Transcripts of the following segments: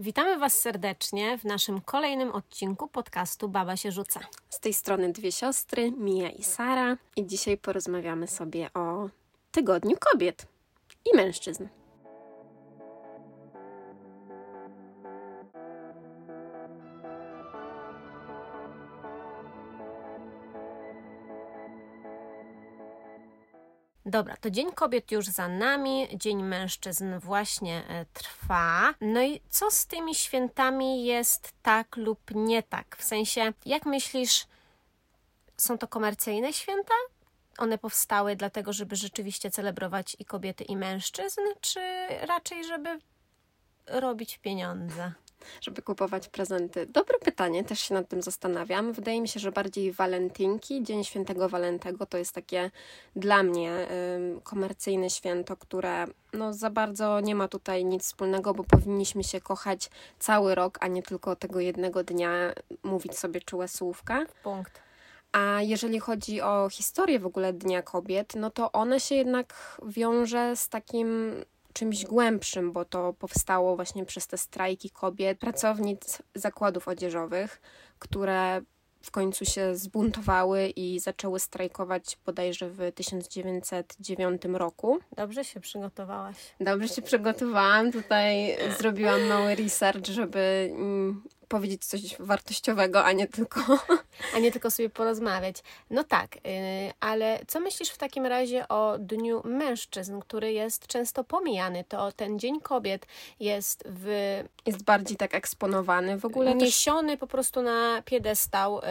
Witamy Was serdecznie w naszym kolejnym odcinku podcastu Baba się rzuca. Z tej strony dwie siostry, Mia i Sara, i dzisiaj porozmawiamy sobie o Tygodniu Kobiet i Mężczyzn. Dobra, to Dzień Kobiet już za nami, Dzień Mężczyzn właśnie e, trwa. No i co z tymi świętami jest tak lub nie tak? W sensie, jak myślisz, są to komercyjne święta? One powstały dlatego, żeby rzeczywiście celebrować i kobiety, i mężczyzn, czy raczej, żeby robić pieniądze? Żeby kupować prezenty? Dobre pytanie, też się nad tym zastanawiam. Wydaje mi się, że bardziej walentynki, Dzień Świętego Walentego to jest takie dla mnie komercyjne święto, które no za bardzo nie ma tutaj nic wspólnego, bo powinniśmy się kochać cały rok, a nie tylko tego jednego dnia mówić sobie czułe słówka. Punkt. A jeżeli chodzi o historię w ogóle Dnia Kobiet, no to one się jednak wiąże z takim czymś głębszym, bo to powstało właśnie przez te strajki kobiet, pracownic zakładów odzieżowych, które w końcu się zbuntowały i zaczęły strajkować bodajże w 1909 roku. Dobrze się przygotowałaś. Dobrze się przygotowałam. Tutaj zrobiłam mały research, żeby powiedzieć coś wartościowego, a nie tylko. A nie tylko sobie porozmawiać. No tak, yy, ale co myślisz w takim razie o Dniu Mężczyzn, który jest często pomijany? To ten Dzień Kobiet jest w. Jest bardziej tak eksponowany w ogóle. Niesiony też... po prostu na piedestał yy,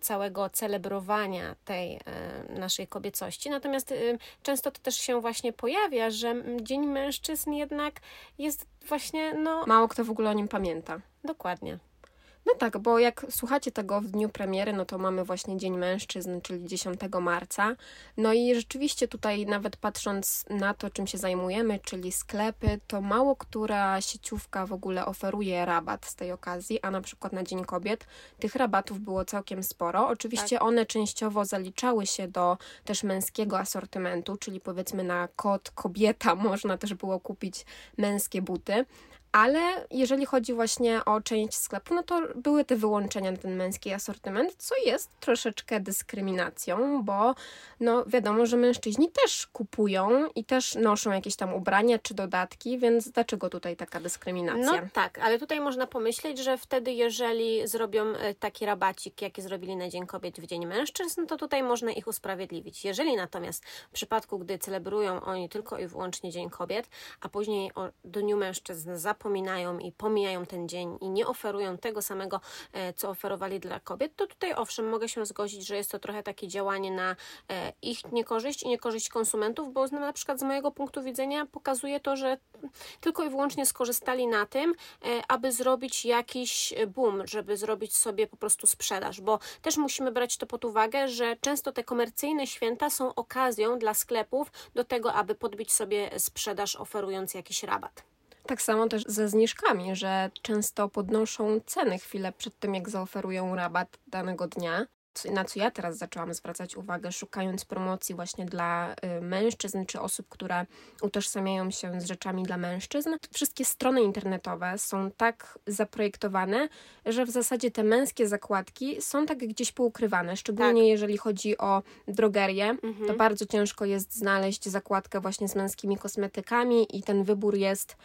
całego celebrowania tej yy, naszej kobiecości. Natomiast y, często to też się właśnie pojawia, że Dzień Mężczyzn jednak jest właśnie. No... Mało kto w ogóle o nim pamięta. Dokładnie. No tak, bo jak słuchacie tego w dniu premiery, no to mamy właśnie Dzień Mężczyzn, czyli 10 marca. No i rzeczywiście tutaj nawet patrząc na to, czym się zajmujemy, czyli sklepy, to mało która sieciówka w ogóle oferuje rabat z tej okazji, a na przykład na Dzień Kobiet tych rabatów było całkiem sporo. Oczywiście tak. one częściowo zaliczały się do też męskiego asortymentu, czyli powiedzmy na kod kobieta można też było kupić męskie buty, ale jeżeli chodzi właśnie o część sklepu, no to były te wyłączenia na ten męski asortyment, co jest troszeczkę dyskryminacją, bo no wiadomo, że mężczyźni też kupują i też noszą jakieś tam ubrania czy dodatki, więc dlaczego tutaj taka dyskryminacja? No tak, ale tutaj można pomyśleć, że wtedy jeżeli zrobią e, taki rabacik, jaki zrobili na Dzień Kobiet w Dzień Mężczyzn, to tutaj można ich usprawiedliwić. Jeżeli natomiast w przypadku, gdy celebrują oni tylko i wyłącznie Dzień Kobiet, a później o Dniu Mężczyzn zapomnieli, zapominają i pomijają ten dzień i nie oferują tego samego, e, co oferowali dla kobiet, to tutaj owszem, mogę się zgodzić, że jest to trochę takie działanie na e, ich niekorzyść i niekorzyść konsumentów, bo na przykład z mojego punktu widzenia pokazuje to, że tylko i wyłącznie skorzystali na tym, e, aby zrobić jakiś boom, żeby zrobić sobie po prostu sprzedaż, bo też musimy brać to pod uwagę, że często te komercyjne święta są okazją dla sklepów do tego, aby podbić sobie sprzedaż, oferując jakiś rabat. Tak samo też ze zniżkami, że często podnoszą ceny chwilę przed tym, jak zaoferują rabat danego dnia. Na co ja teraz zaczęłam zwracać uwagę, szukając promocji właśnie dla y, mężczyzn czy osób, które utożsamiają się z rzeczami dla mężczyzn. Wszystkie strony internetowe są tak zaprojektowane, że w zasadzie te męskie zakładki są tak gdzieś poukrywane. Szczególnie tak. jeżeli chodzi o drogerię, mhm. to bardzo ciężko jest znaleźć zakładkę właśnie z męskimi kosmetykami i ten wybór jest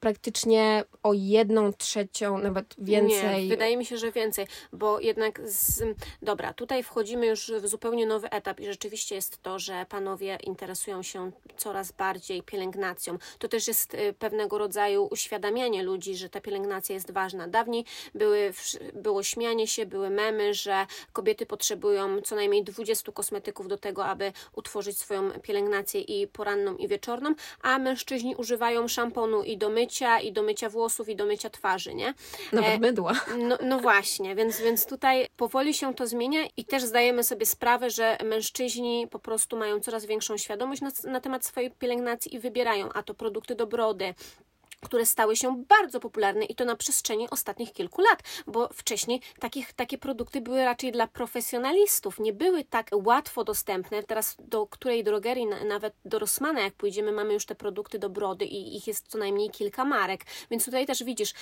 praktycznie o jedną trzecią, nawet więcej. Nie, wydaje mi się, że więcej, bo jednak z... dobra, tutaj wchodzimy już w zupełnie nowy etap i rzeczywiście jest to, że panowie interesują się coraz bardziej pielęgnacją. To też jest y, pewnego rodzaju uświadamianie ludzi, że ta pielęgnacja jest ważna. Dawniej były, było śmianie się, były memy, że kobiety potrzebują co najmniej 20 kosmetyków do tego, aby utworzyć swoją pielęgnację i poranną i wieczorną, a mężczyźni używają szamponu i do mycia mycia i do mycia włosów i do mycia twarzy, nie? Nawet e, mydła. No, no właśnie, więc, więc tutaj powoli się to zmienia i też zdajemy sobie sprawę, że mężczyźni po prostu mają coraz większą świadomość na, na temat swojej pielęgnacji i wybierają, a to produkty do brody, które stały się bardzo popularne i to na przestrzeni ostatnich kilku lat, bo wcześniej takich, takie produkty były raczej dla profesjonalistów, nie były tak łatwo dostępne. Teraz do której drogerii, nawet do Rossmana, jak pójdziemy, mamy już te produkty do brody i ich jest co najmniej kilka marek, więc tutaj też widzisz,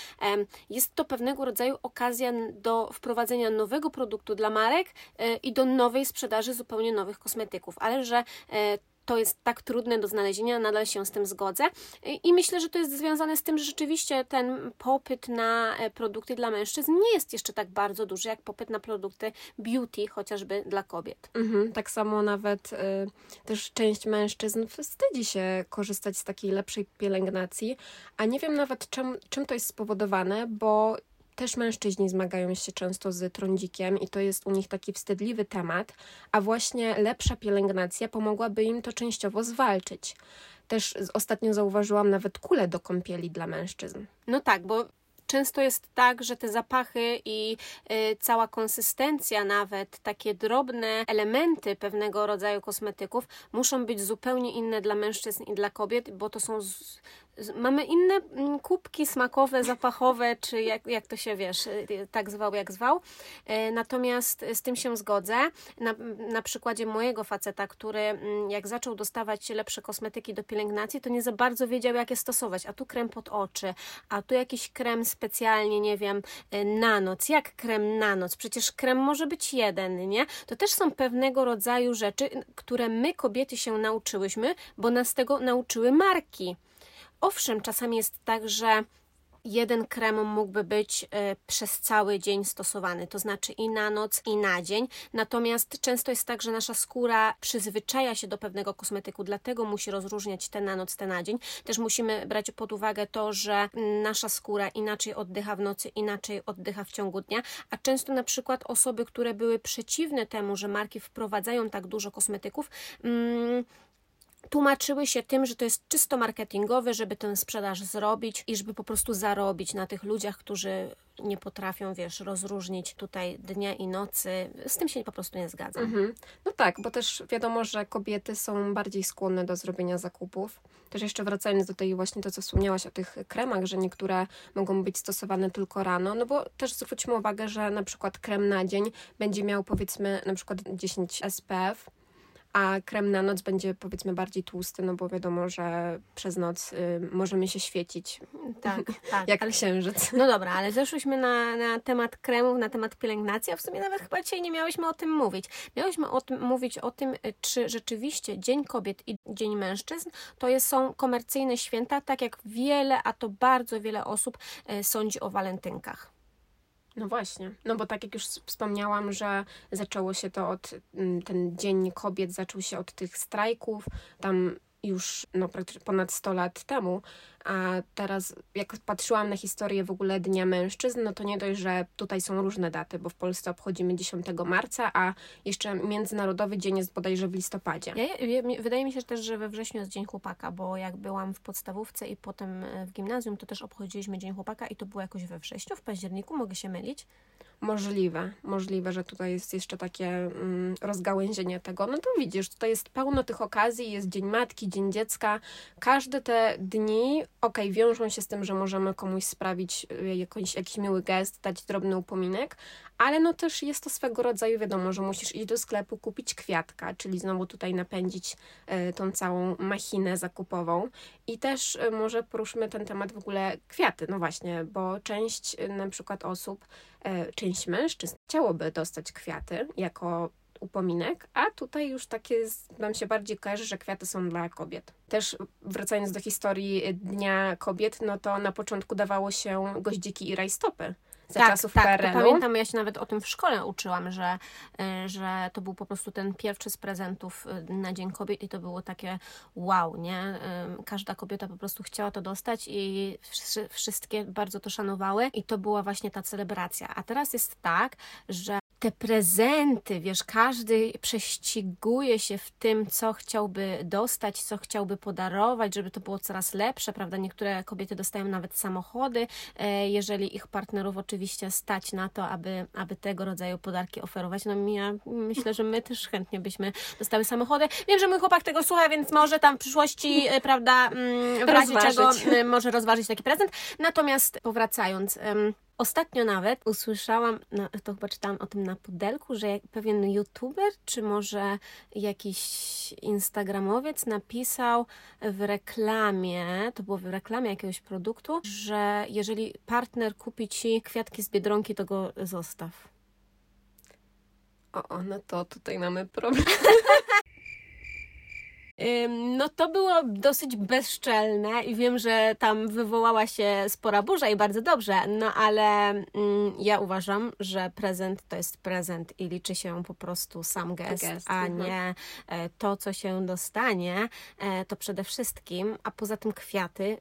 jest to pewnego rodzaju okazja do wprowadzenia nowego produktu dla marek e, i do nowej sprzedaży zupełnie nowych kosmetyków, ale że e, to jest tak trudne do znalezienia, nadal się z tym zgodzę. I myślę, że to jest związane z tym, że rzeczywiście ten popyt na e, produkty dla mężczyzn nie jest jeszcze tak bardzo duży, jak popyt na produkty beauty, chociażby dla kobiet. Mhm, tak samo nawet y, też część mężczyzn wstydzi się korzystać z takiej lepszej pielęgnacji, a nie wiem nawet czym, czym to jest spowodowane, bo też mężczyźni zmagają się często z trądzikiem i to jest u nich taki wstydliwy temat, a właśnie lepsza pielęgnacja pomogłaby im to częściowo zwalczyć. Też ostatnio zauważyłam nawet kule do kąpieli dla mężczyzn. No tak, bo często jest tak, że te zapachy i y, cała konsystencja, nawet takie drobne elementy pewnego rodzaju kosmetyków muszą być zupełnie inne dla mężczyzn i dla kobiet, bo to są z, mamy inne mm, kubki smakowe, zapachowe, czy jak, jak to się wiesz, y, tak zwał, jak zwał. E, natomiast z tym się zgodzę. Na, na przykładzie mojego faceta, który mm, jak zaczął dostawać lepsze kosmetyki do pielęgnacji, to nie za bardzo wiedział, jak je stosować. A tu krem pod oczy, a tu jakiś krem specjalnie, nie wiem, e, na noc. Jak krem na noc? Przecież krem może być jeden, nie? To też są pewnego rodzaju rzeczy, które my, kobiety, się nauczyłyśmy, bo nas tego nauczyły marki. Owszem, czasami jest tak, że jeden krem mógłby być e, przez cały dzień stosowany, to znaczy i na noc, i na dzień. Natomiast często jest tak, że nasza skóra przyzwyczaja się do pewnego kosmetyku, dlatego musi rozróżniać te na noc, te na dzień. Też musimy brać pod uwagę to, że nasza skóra inaczej oddycha w nocy, inaczej oddycha w ciągu dnia, a często na przykład osoby, które były przeciwne temu, że marki wprowadzają tak dużo kosmetyków, mm, tłumaczyły się tym, że to jest czysto marketingowe, żeby tę sprzedaż zrobić i żeby po prostu zarobić na tych ludziach, którzy nie potrafią, wiesz, rozróżnić tutaj dnia i nocy. Z tym się po prostu nie zgadzam. Mhm. No tak, bo też wiadomo, że kobiety są bardziej skłonne do zrobienia zakupów. Też jeszcze wracając do tej właśnie to, co wspomniałaś o tych kremach, że niektóre mogą być stosowane tylko rano, no bo też zwróćmy uwagę, że na przykład krem na dzień będzie miał powiedzmy na przykład 10 SPF, a krem na noc będzie powiedzmy bardziej tłusty, no bo wiadomo, że przez noc y, możemy się świecić. Tak, tak. Jak ale, księżyc. No dobra, ale zeszłyśmy na, na temat kremów, na temat pielęgnacji, a w sumie nawet chyba dzisiaj nie miałyśmy o tym mówić. Miałyśmy o tym, mówić o tym, y, czy rzeczywiście Dzień Kobiet i Dzień Mężczyzn to jest, są komercyjne święta, tak jak wiele, a to bardzo wiele osób y, sądzi o walentynkach. No właśnie, no bo tak jak już wspomniałam, że zaczęło się to od, mm, ten Dzień Kobiet zaczął się od tych strajków, tam już no, ponad 100 lat temu, a teraz jak patrzyłam na historię w ogóle Dnia Mężczyzn, no to nie dość, że tutaj są różne daty, bo w Polsce obchodzimy 10 marca, a jeszcze Międzynarodowy Dzień jest bodajże w listopadzie. Ja, ja, wydaje mi się też, że we wrześniu jest Dzień Chłopaka, bo jak byłam w podstawówce i potem e, w gimnazjum, to też obchodziliśmy Dzień Chłopaka i to było jakoś we wrześniu, w październiku, mogę się mylić. Możliwe, możliwe, że tutaj jest jeszcze takie mm, rozgałęzienie tego. No to widzisz, tutaj jest pełno tych okazji, jest Dzień Matki, Dzień Dziecka. Każde te dni, okay, wiążą się z tym, że możemy komuś sprawić y, jakąś, jakiś miły gest, dać drobny upominek, ale no też jest to swego rodzaju, wiadomo, że musisz iść do sklepu, kupić kwiatka, czyli znowu tutaj napędzić y, tą całą machinę zakupową. I też y, może poruszmy ten temat w ogóle kwiaty, no właśnie, bo część na przykład osób, część mężczyzn chciałoby dostać kwiaty jako upominek, a tutaj już takie nam się bardziej kojarzy, że kwiaty są dla kobiet. Też wracając do historii Dnia Kobiet, no to na początku dawało się goździki i rajstopy za tak, czasów tak, PRL-u. pamiętam, ja się nawet o tym w szkole uczyłam, że, y, że to był po prostu ten pierwszy z prezentów y, na Dzień Kobiet i to było takie wow, nie? Y, każda kobieta po prostu chciała to dostać i wszystkie bardzo to szanowały i to była właśnie ta celebracja. A teraz jest tak, że te prezenty, wiesz, każdy prześciguje się w tym, co chciałby dostać, co chciałby podarować, żeby to było coraz lepsze, prawda? Niektóre kobiety dostają nawet samochody, jeżeli ich partnerów oczywiście rzeczywiście stać na to, aby, aby tego rodzaju podarki oferować. No ja myślę, że my też chętnie byśmy dostały samochody. Wiem, że mój chłopak tego słucha, więc może tam w przyszłości, e, prawda, mm, w razie Rozważyć. czego może rozważyć taki prezent. Natomiast powracając, Ostatnio nawet usłyszałam, to chyba czytałam o tym na pudelku, że pewien youtuber, czy może jakiś instagramowiec napisał w reklamie, to było w reklamie jakiegoś produktu, że jeżeli partner kupi ci kwiatki z Biedronki, to go zostaw. O, no to tutaj mamy problem. No to było dosyć bezczelne i wiem, że tam wywołała się spora burza i bardzo dobrze, no ale mm, ja uważam, że prezent to jest prezent i liczy się po prostu sam gest, Gest, a mhm. nie e, to, co się dostanie, e, to przede wszystkim, a poza tym kwiaty.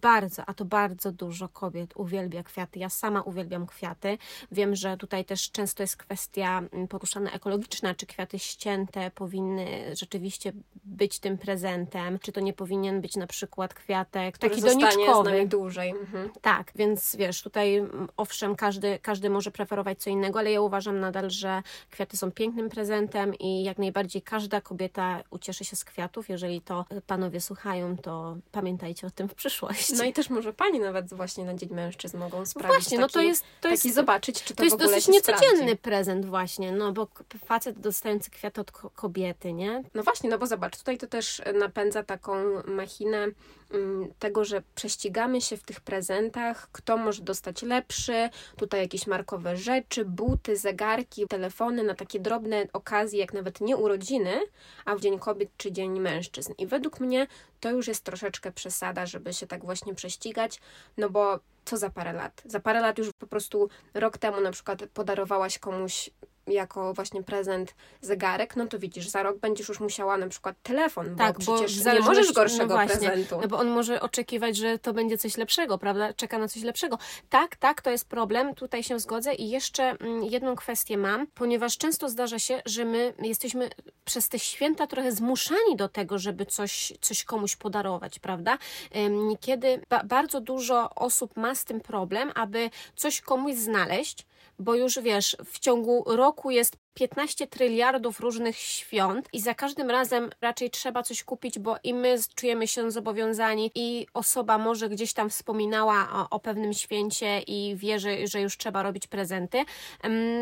Bardzo, a to bardzo dużo kobiet uwielbia kwiaty. Ja sama uwielbiam kwiaty. Wiem, że tutaj też często jest kwestia mm, poruszana ekologiczna, czy kwiaty ścięte powinny rzeczywiście być tym prezentem, czy to nie powinien być na przykład kwiatek Który taki zostanie z doniczkowy. nami dłużej. Mhm. Tak, więc wiesz, tutaj mm, owszem, każdy, każdy może preferować co innego, ale ja uważam nadal, że kwiaty są pięknym prezentem i jak najbardziej każda kobieta ucieszy się z kwiatów. Jeżeli to panowie słuchają, to pamiętajcie o tym w przyszłości. No i też może pani nawet właśnie na Dzień Mężczyzn mogą sprawić Właśnie, no to taki, jest, to jest, taki zobaczyć, czy to, to jest w ogóle dosyć niecodzienny sprawdzi. prezent właśnie, no bo facet dostający kwiaty od ko- kobiety, nie? No właśnie, no bo zobacz, tutaj to też napędza taką machinę mm, tego, że prześcigamy się w tych prezentach, kto może dostać lepszy, tutaj jakieś markowe rzeczy, buty, zegarki, telefony na takie drobne okazje, jak nawet nie urodziny, a w Dzień Kobiet czy Dzień Mężczyzn. I według mnie to już jest troszeczkę przesada, żeby się tak właśnie prześcigać, no bo co za parę lat? Za parę lat już po prostu rok temu na przykład podarowałaś komuś jako właśnie prezent zegarek, no to widzisz, za rok będziesz już musiała na przykład telefon, Tak, bo bo przecież nie możesz no gorszego właśnie, prezentu. No bo on może oczekiwać, że to będzie coś lepszego, prawda? Czeka na coś lepszego. Tak, tak, to jest problem, tutaj się zgodzę. I jeszcze mm, jedną kwestię mam, ponieważ często zdarza się, że my jesteśmy przez te święta trochę zmuszani do tego, żeby coś, coś komuś podarować, prawda? Niekiedy ba- bardzo dużo osób ma z tym problem, aby coś komuś znaleźć, bo już wiesz, w ciągu roku jest 15 tryliardów różnych świąt i za każdym razem raczej trzeba coś kupić, bo i my czujemy się zobowiązani i osoba może gdzieś tam wspominała o, o pewnym święcie i wie, że, że już trzeba robić prezenty,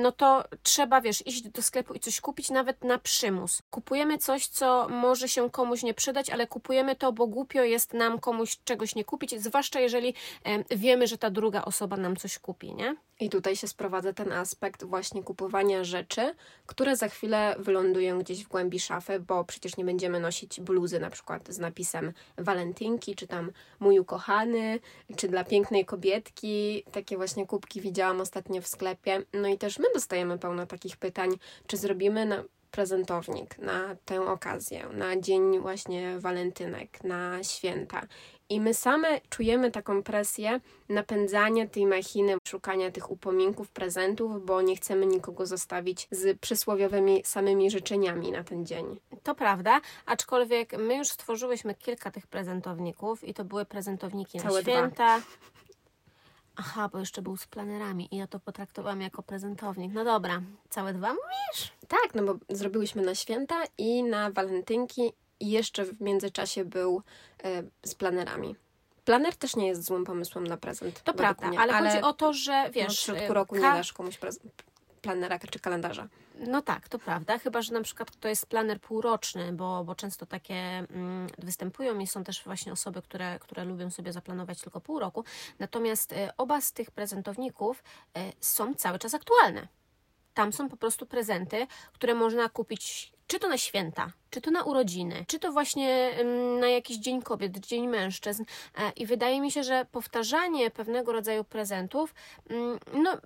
no to trzeba, wiesz, iść do sklepu i coś kupić nawet na przymus. Kupujemy coś, co może się komuś nie przydać, ale kupujemy to, bo głupio jest nam komuś czegoś nie kupić, zwłaszcza jeżeli em, wiemy, że ta druga osoba nam coś kupi, nie? I tutaj się sprowadza ten aspekt właśnie kupowania rzeczy, które za chwilę wylądują gdzieś w głębi szafy, bo przecież nie będziemy nosić bluzy na przykład z napisem walentynki, czy tam mój ukochany, czy dla pięknej kobietki. Takie właśnie kubki widziałam ostatnio w sklepie. No i też my dostajemy pełno takich pytań, czy zrobimy na prezentownik na tę okazję, na dzień właśnie walentynek, na święta. I my same czujemy taką presję napędzania tej machiny, szukania tych upominków, prezentów, bo nie chcemy nikogo zostawić z przysłowiowymi samymi życzeniami na ten dzień. To prawda, aczkolwiek my już stworzyłyśmy kilka tych prezentowników i to były prezentowniki Całe na dwa. święta. Aha, bo jeszcze był z planerami i ja to potraktowałam jako prezentownik. No dobra, całe dwa mówisz? Tak, no bo zrobiłyśmy na święta i na walentynki i jeszcze w międzyczasie był e, z planerami. Planer też nie jest złym pomysłem na prezent. To prawda, mnie, ale, chodzi o to, że no, w wiesz, środku roku nie ka- dasz komuś planera czy kalendarza. No tak, to prawda, chyba że na przykład to jest planer półroczny, bo, bo często takie mm, występują i są też właśnie osoby, które, które lubią sobie zaplanować tylko pół roku. Natomiast e, oba z tych prezentowników e, są cały czas aktualne. Tam są po prostu prezenty, które można kupić czy to na święta, czy to na urodziny, czy to właśnie na jakiś Dzień Kobiet, Dzień Mężczyzn. E, I wydaje mi się, że powtarzanie pewnego rodzaju prezentów, mm, no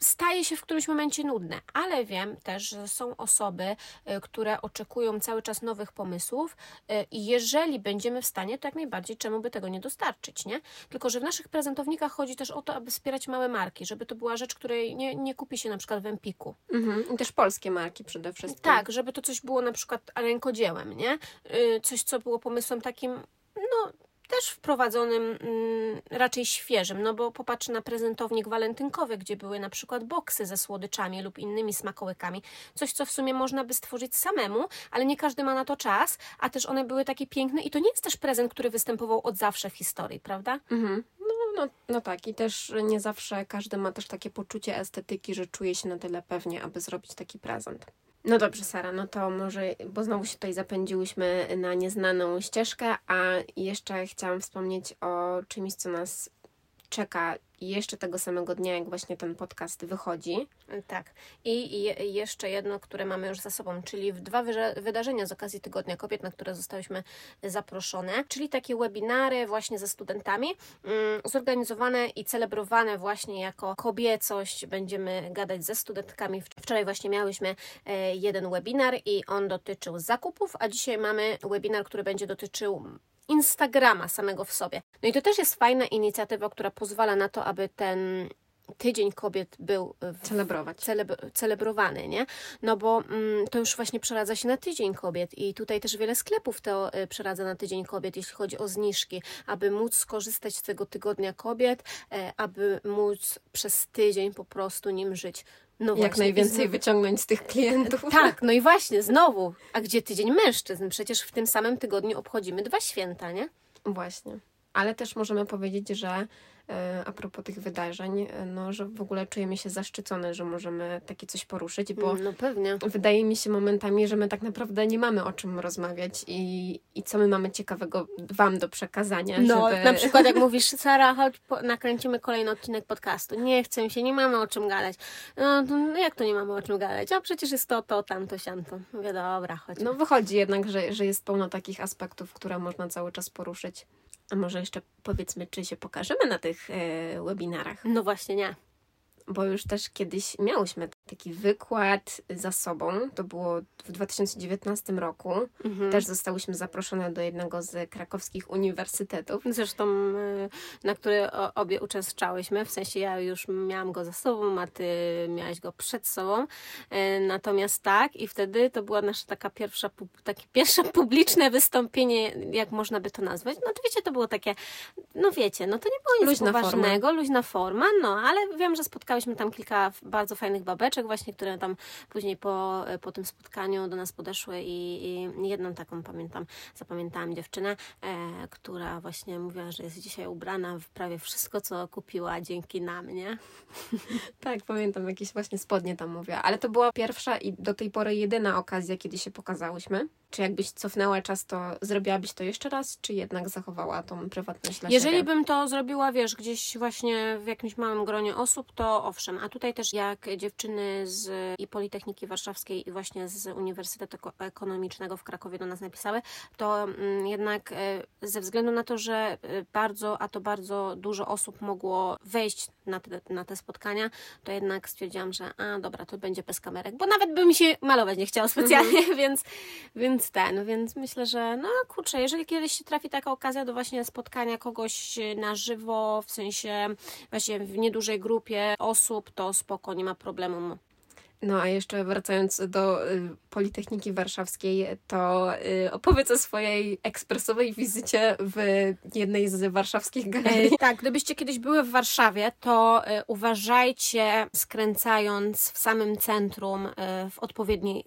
staje się w którymś momencie nudne, ale wiem też, że są osoby, y, które oczekują cały czas nowych pomysłów y, i jeżeli będziemy w stanie, to jak najbardziej czemu by tego nie dostarczyć, nie? Tylko, że w naszych prezentownikach chodzi też o to, aby wspierać małe marki, żeby to była rzecz, której nie, nie kupi się na przykład w Empiku. Mhm. I też polskie marki przede wszystkim. Tak, żeby to coś było na przykład rękodziełem, nie? Y, Coś, co było pomysłem takim, no też wprowadzonym mm, raczej świeżym, no bo popatrz na prezentownik walentynkowy, gdzie były na przykład boksy ze słodyczami lub innymi smakołykami. Coś, co w sumie można by stworzyć samemu, ale nie każdy ma na to czas, a też one były takie piękne i to nie jest też prezent, który występował od zawsze w historii, prawda? Mhm. No, no, no tak, i też nie zawsze każdy ma też takie poczucie estetyki, że czuje się na tyle pewnie, aby zrobić taki prezent. No dobrze, Sara, no to może, bo znowu się tutaj zapędziłyśmy na nieznaną ścieżkę, a jeszcze chciałam wspomnieć o czymś, co nas czeka jeszcze tego samego dnia, jak właśnie ten podcast wychodzi. Tak. I je, jeszcze jedno, które mamy już za sobą, czyli dwa wydarzenia z okazji Tygodnia Kobiet, na które zostałyśmy zaproszone, czyli takie webinary właśnie ze studentami, mm, zorganizowane i celebrowane właśnie jako kobiecość. Będziemy gadać ze studentkami. Wczoraj właśnie miałyśmy e, jeden webinar i on dotyczył zakupów, a dzisiaj mamy webinar, który będzie dotyczył Instagrama samego w sobie. No i to też jest fajna inicjatywa, która pozwala na to, aby ten Tydzień Kobiet był celebrować. Celeb, celebrowany, nie? No bo mm, to już właśnie przeradza się na Tydzień Kobiet i tutaj też wiele sklepów to y, przeradza na Tydzień Kobiet, jeśli chodzi o zniżki, aby móc skorzystać z tego Tygodnia Kobiet, y, aby móc przez tydzień po prostu nim żyć. No Jak właśnie, najwięcej wyciągnąć z tych klientów. Tak, no i właśnie, znowu. A gdzie tydzień mężczyzn? Przecież w tym samym tygodniu obchodzimy dwa święta, nie? Właśnie. Ale też możemy powiedzieć, że a propos tych wydarzeń, e, no, że w ogóle czujemy się zaszczycone, że możemy takie coś poruszyć, bo no pewnie. wydaje mi się momentami, że my tak naprawdę nie mamy o czym rozmawiać i, i co my mamy ciekawego Wam do przekazania. No, żeby... na przykład jak mówisz, Sara, chodź, po, nakręcimy kolejny odcinek podcastu. Nie chcę się, nie mamy o czym gadać. No, no jak to nie mamy o czym gadać? A przecież jest to, to, tamto, siamto. Mówię, dobra, chodź. No wychodzi jednak, że, że jest pełno takich aspektów, które można cały czas poruszyć. A może jeszcze powiedzmy, czy się pokażemy na tych e, webinarach? No właśnie nie bo już też kiedyś miałyśmy taki wykład za sobą. To było w 2019 roku. Mhm. Też zostałyśmy zaproszone do jednego z krakowskich uniwersytetów. Zresztą, y, na który obie uczestniczyłyśmy. W sensie ja już miałam go za sobą, a ty miałaś go przed sobą. Y, natomiast tak, i wtedy to była nasza taka pierwsza, takie pierwsze publiczne wystąpienie, jak można by to nazwać. No to wiecie, to było takie, no wiecie, no to nie było nic luźna poważnego, forma. luźna forma, no ale wiem, że spotkałam spotkałyśmy tam kilka bardzo fajnych babeczek właśnie, które tam później po, po tym spotkaniu do nas podeszły i, i jedną taką pamiętam, zapamiętałam dziewczynę, e, która właśnie mówiła, że jest dzisiaj ubrana w prawie wszystko, co kupiła dzięki nam, nie? tak, pamiętam, jakieś właśnie spodnie tam mówiła, ale to była pierwsza i do tej pory jedyna okazja, kiedy się pokazałyśmy. Czy jakbyś cofnęła czas, to zrobiłabyś to jeszcze raz, czy jednak zachowała tą prywatność dla Jeżeli siebie? bym to zrobiła, wiesz, gdzieś właśnie w jakimś małym gronie osób, to owszem. A tutaj też jak dziewczyny z i Politechniki Warszawskiej i właśnie z Uniwersytetu Ekonomicznego w Krakowie do nas napisały, to mm, jednak e, ze względu na to, że e, bardzo, a to bardzo dużo osób mogło wejść na te, na te spotkania, to jednak stwierdziłam, że a dobra, to będzie bez kamerek, bo nawet by mi się malować nie chciało specjalnie, mm -hmm. więc, więc ten, więc myślę, że no kurczę, jeżeli kiedyś się trafi taka okazja do właśnie spotkania kogoś na żywo, w sensie właśnie w niedużej grupie osób, to spoko, nie ma problemu. No a jeszcze wracając do y, Politechniki Warszawskiej, to y, opowiedz o swojej ekspresowej wizycie w jednej z warszawskich galerii. E, tak, gdybyście kiedyś były w Warszawie, to y, uważajcie skręcając w samym centrum w odpowiedni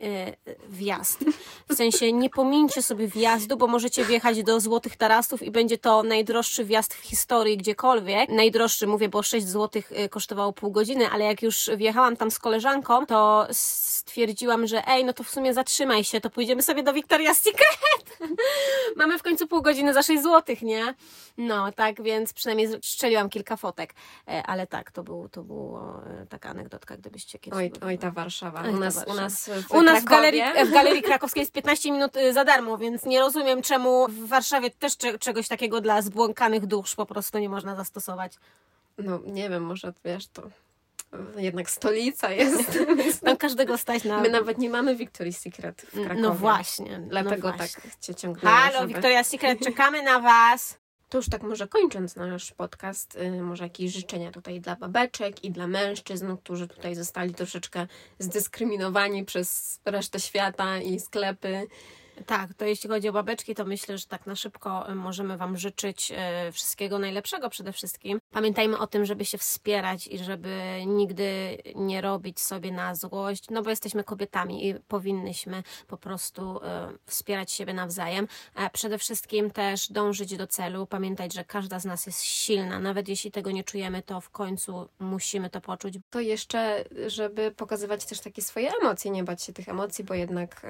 wjazd. W sensie nie pomińcie sobie wjazdu, bo możecie wjechać do Złotych Tarasów i będzie to najdroższy wjazd w historii gdziekolwiek. Najdroższy, mówię, bo 6 złotych kosztowało pół godziny, ale jak już wjechałam tam z koleżanką, to stwierdziłam, że ej, no to w sumie zatrzymaj się, to pójdziemy sobie do Victoria's Secret. Mamy w końcu pół godziny za 6 zł, nie? No, tak więc przynajmniej strzeliłam kilka fotek, e, ale tak, to, był, to była e, taka anegdotka, gdybyście kiedyś... Oj, oj ta Warszawa. Oj, u, nas, Warszawa. u nas w U nas w galerii, w galerii Krakowskiej jest 15 minut za darmo, więc nie rozumiem, czemu w Warszawie też czegoś takiego dla zbłąkanych dusz po prostu nie można zastosować. No, nie wiem, może wiesz, to jednak stolica jest. Tam każdego stać na... My nawet nie mamy Victoria's Secret w Krakowie. No właśnie. Dlatego no właśnie. tak cię ciągnęło. Halo, żeby... Victoria's Secret, czekamy na Was. To już tak może kończąc nasz podcast, y, może jakieś życzenia tutaj dla babeczek i dla mężczyzn, którzy tutaj zostali troszeczkę zdyskryminowani przez resztę świata i sklepy. Tak, to jeśli chodzi o babeczki, to myślę, że tak na szybko e, możemy Wam życzyć e, wszystkiego najlepszego przede wszystkim. Pamiętajmy o tym, żeby się wspierać i żeby nigdy nie robić sobie na złość, no bo jesteśmy kobietami i powinnyśmy po prostu e, wspierać siebie nawzajem. Przede wszystkim też dążyć do celu, pamiętać, że każda z nas jest silna, nawet jeśli tego nie czujemy, to w końcu musimy to poczuć. To jeszcze, żeby pokazywać też takie swoje emocje, nie bać się tych emocji, bo jednak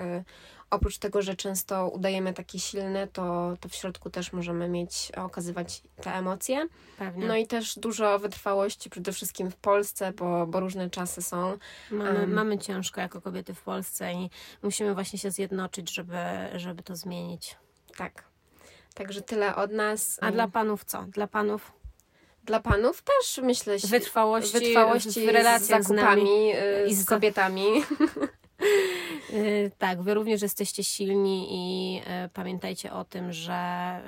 oprócz tego, że często udajemy takie silne, to, to w środku też możemy mieć, okazywać te emocje. Pewnie. No i też dużo wytrwałości, przede wszystkim w Polsce, bo, bo różne czasy są. Mamy, um, mamy ciężko jako kobiety w Polsce i musimy właśnie się zjednoczyć, żeby, żeby to zmienić. Tak. Także tyle od nas. A dla panów co? Dla panów? Dla panów też myślę. Wytrwałości, wytrwałości w relacjach z zakupami z y, i z kobietami. Y, tak, wy również jesteście silni i y, pamiętajcie o tym, że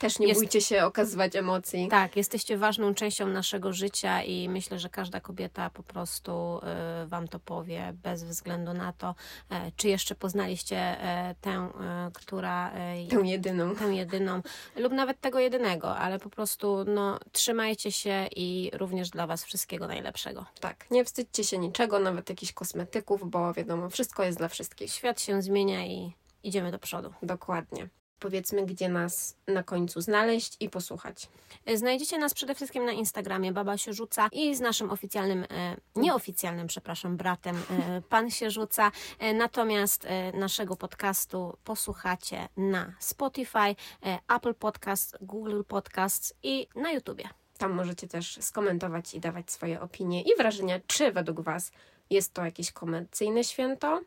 też nie jest, bójcie się okazywać emocji. Tak, jesteście ważną częścią naszego życia i myślę, że każda kobieta po prostu y, Wam to powie, bez względu na to, e, czy jeszcze poznaliście e, tę, e, która. Tę jedyną. Tę jedyną, lub nawet tego jedynego, ale po prostu no, trzymajcie się i również dla Was wszystkiego najlepszego. Tak, nie wstydźcie się niczego, nawet jakichś kosmetyków, bo wiadomo, wszystko jest dla wszystkich. Świat się zmienia i idziemy do przodu. Dokładnie powiedzmy, gdzie nas na końcu znaleźć i posłuchać. Znajdziecie nas przede wszystkim na Instagramie Baba się rzuca i z naszym oficjalnym, e, nieoficjalnym, przepraszam, bratem e, Pan się rzuca. E, natomiast naszego podcastu posłuchacie na Spotify, Apple Podcast, Google Podcast i na YouTubie. Tam możecie też skomentować i dawać swoje opinie i wrażenia, czy według Was jest to jakieś komercyjne święto,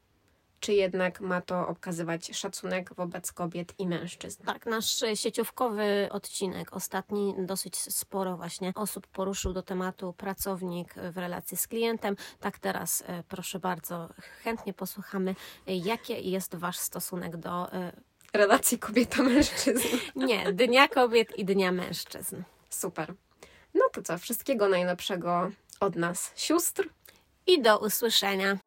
czy jednak ma to okazywać szacunek wobec kobiet i mężczyzn? Tak, nasz sieciówkowy odcinek, ostatni, dosyć sporo właśnie osób poruszył do tematu pracownik w relacji z klientem. Tak teraz, e, proszę bardzo, chętnie posłuchamy, jaki jest Wasz stosunek do e, relacji kobieta-mężczyzn. Nie, Dnia Kobiet i Dnia Mężczyzn. Super. No to co, wszystkiego najlepszego od nas, sióstr. I do usłyszenia.